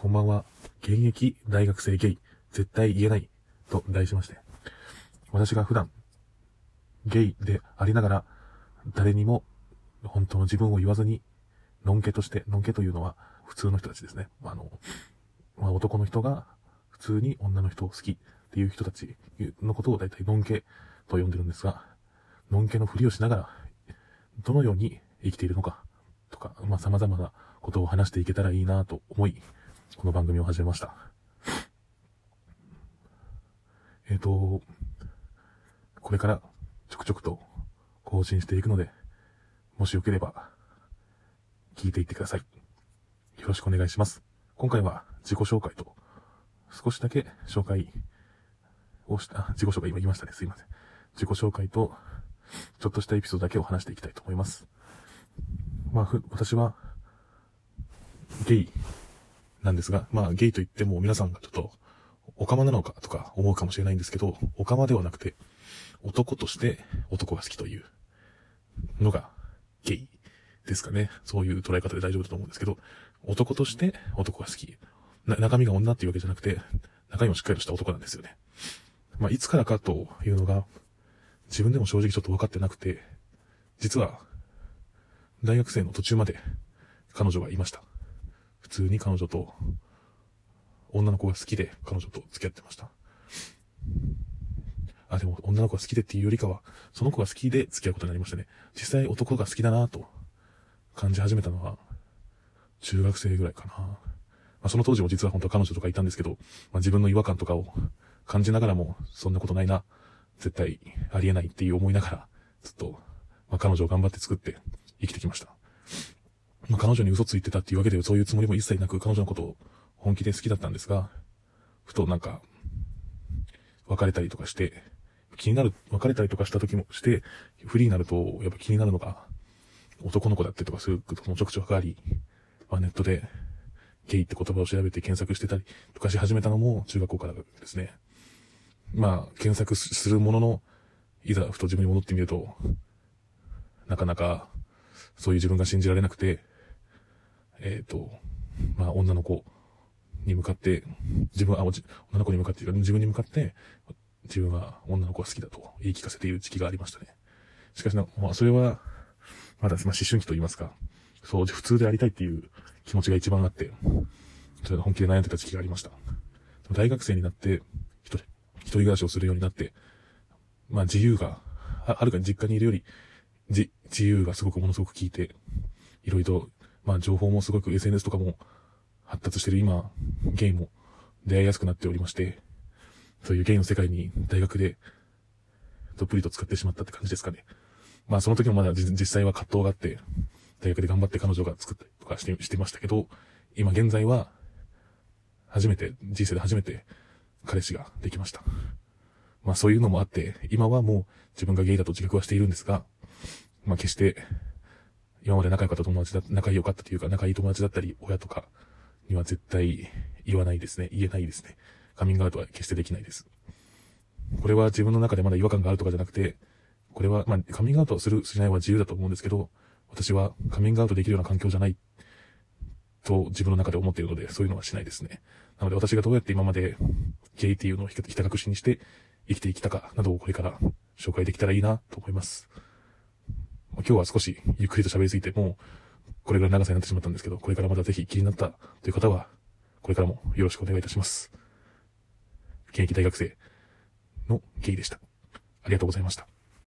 こんばんは。現役大学生ゲイ、絶対言えない、と題しまして。私が普段、ゲイでありながら、誰にも本当の自分を言わずに、のんけとして、のんけというのは普通の人たちですね。あの、まあ、男の人が普通に女の人を好きっていう人たちのことを大体のんけと呼んでるんですが、のんけのふりをしながら、どのように生きているのか、とか、まあ、様々なことを話していけたらいいなと思い、この番組を始めました。えっ、と、これからちょくちょくと更新していくので、もしよければ、聞いていってください。よろしくお願いします。今回は自己紹介と、少しだけ紹介をした、自己紹介今言いましたね。すいません。自己紹介と、ちょっとしたエピソードだけを話していきたいと思います。まあ、ふ、私は、ゲイなんですが、まあ、ゲイと言っても皆さんがちょっと、オカマなのかとか思うかもしれないんですけど、オカマではなくて、男として男が好きというのがゲイですかね。そういう捉え方で大丈夫だと思うんですけど、男として男が好き。中身が女っていうわけじゃなくて、中身もしっかりとした男なんですよね。まあ、いつからかというのが、自分でも正直ちょっと分かってなくて、実は、大学生の途中まで彼女がいました。普通に彼女と、女の子が好きで彼女と付き合ってました。あ、でも女の子が好きでっていうよりかは、その子が好きで付き合うことになりましたね。実際男が好きだなと感じ始めたのは、中学生ぐらいかな。まあ、その当時も実は本当は彼女とかいたんですけど、まあ、自分の違和感とかを感じながらも、そんなことないな、絶対ありえないっていう思いながら、ずっと、まあ、彼女を頑張って作って生きてきました。まあ、彼女に嘘ついてたっていうわけでそういうつもりも一切なく彼女のことを本気で好きだったんですが、ふとなんか、別れたりとかして、気になる、別れたりとかした時もして、フリーになると、やっぱ気になるのが、男の子だったりとかすることもちょくちょくあり、まあ、ネットで、ゲイって言葉を調べて検索してたりとかし始めたのも中学校からですね。まあ、検索するものの、いざふと自分に戻ってみると、なかなか、そういう自分が信じられなくて、えっ、ー、と、まあ、女の子に向かって、自分は、女の子に向かって自分に向かって、自分は女の子が好きだと言い聞かせている時期がありましたね。しかしな、まあ、それは、まだ、まあ、思春期と言いますか、そう、普通でありたいっていう気持ちが一番あって、それ本気で悩んでた時期がありました。大学生になって、一人、一人暮らしをするようになって、まあ自由が、はるかに実家にいるより、じ、自由がすごくものすごく効いて、いろいろ、まあ情報もすごく SNS とかも発達してる今、ゲイも出会いやすくなっておりまして、そういうゲイの世界に大学でどっぷりと使ってしまったって感じですかね。まあその時もまだ実際は葛藤があって、大学で頑張って彼女が作ったりとかしてしてましたけど、今現在は、初めて、人生で初めて彼氏ができました。まあそういうのもあって、今はもう自分がゲイだと自覚はしているんですが、まあ決して、今まで仲良かった友達だ、仲良かったというか仲いい友達だったり、親とかには絶対言わないですね。言えないですね。カミングアウトは決してできないです。これは自分の中でまだ違和感があるとかじゃなくて、これは、まあ、カミングアウトする、しないは自由だと思うんですけど、私はカミングアウトできるような環境じゃないと自分の中で思っているので、そういうのはしないですね。なので私がどうやって今までゲイっていうのをひた隠しにして生きていきたかなどをこれから紹介できたらいいなと思います。今日は少しゆっくりと喋りすぎて、もうこれぐらい長さになってしまったんですけど、これからまたぜひ気になったという方は、これからもよろしくお願いいたします。現役大学生のゲイでした。ありがとうございました。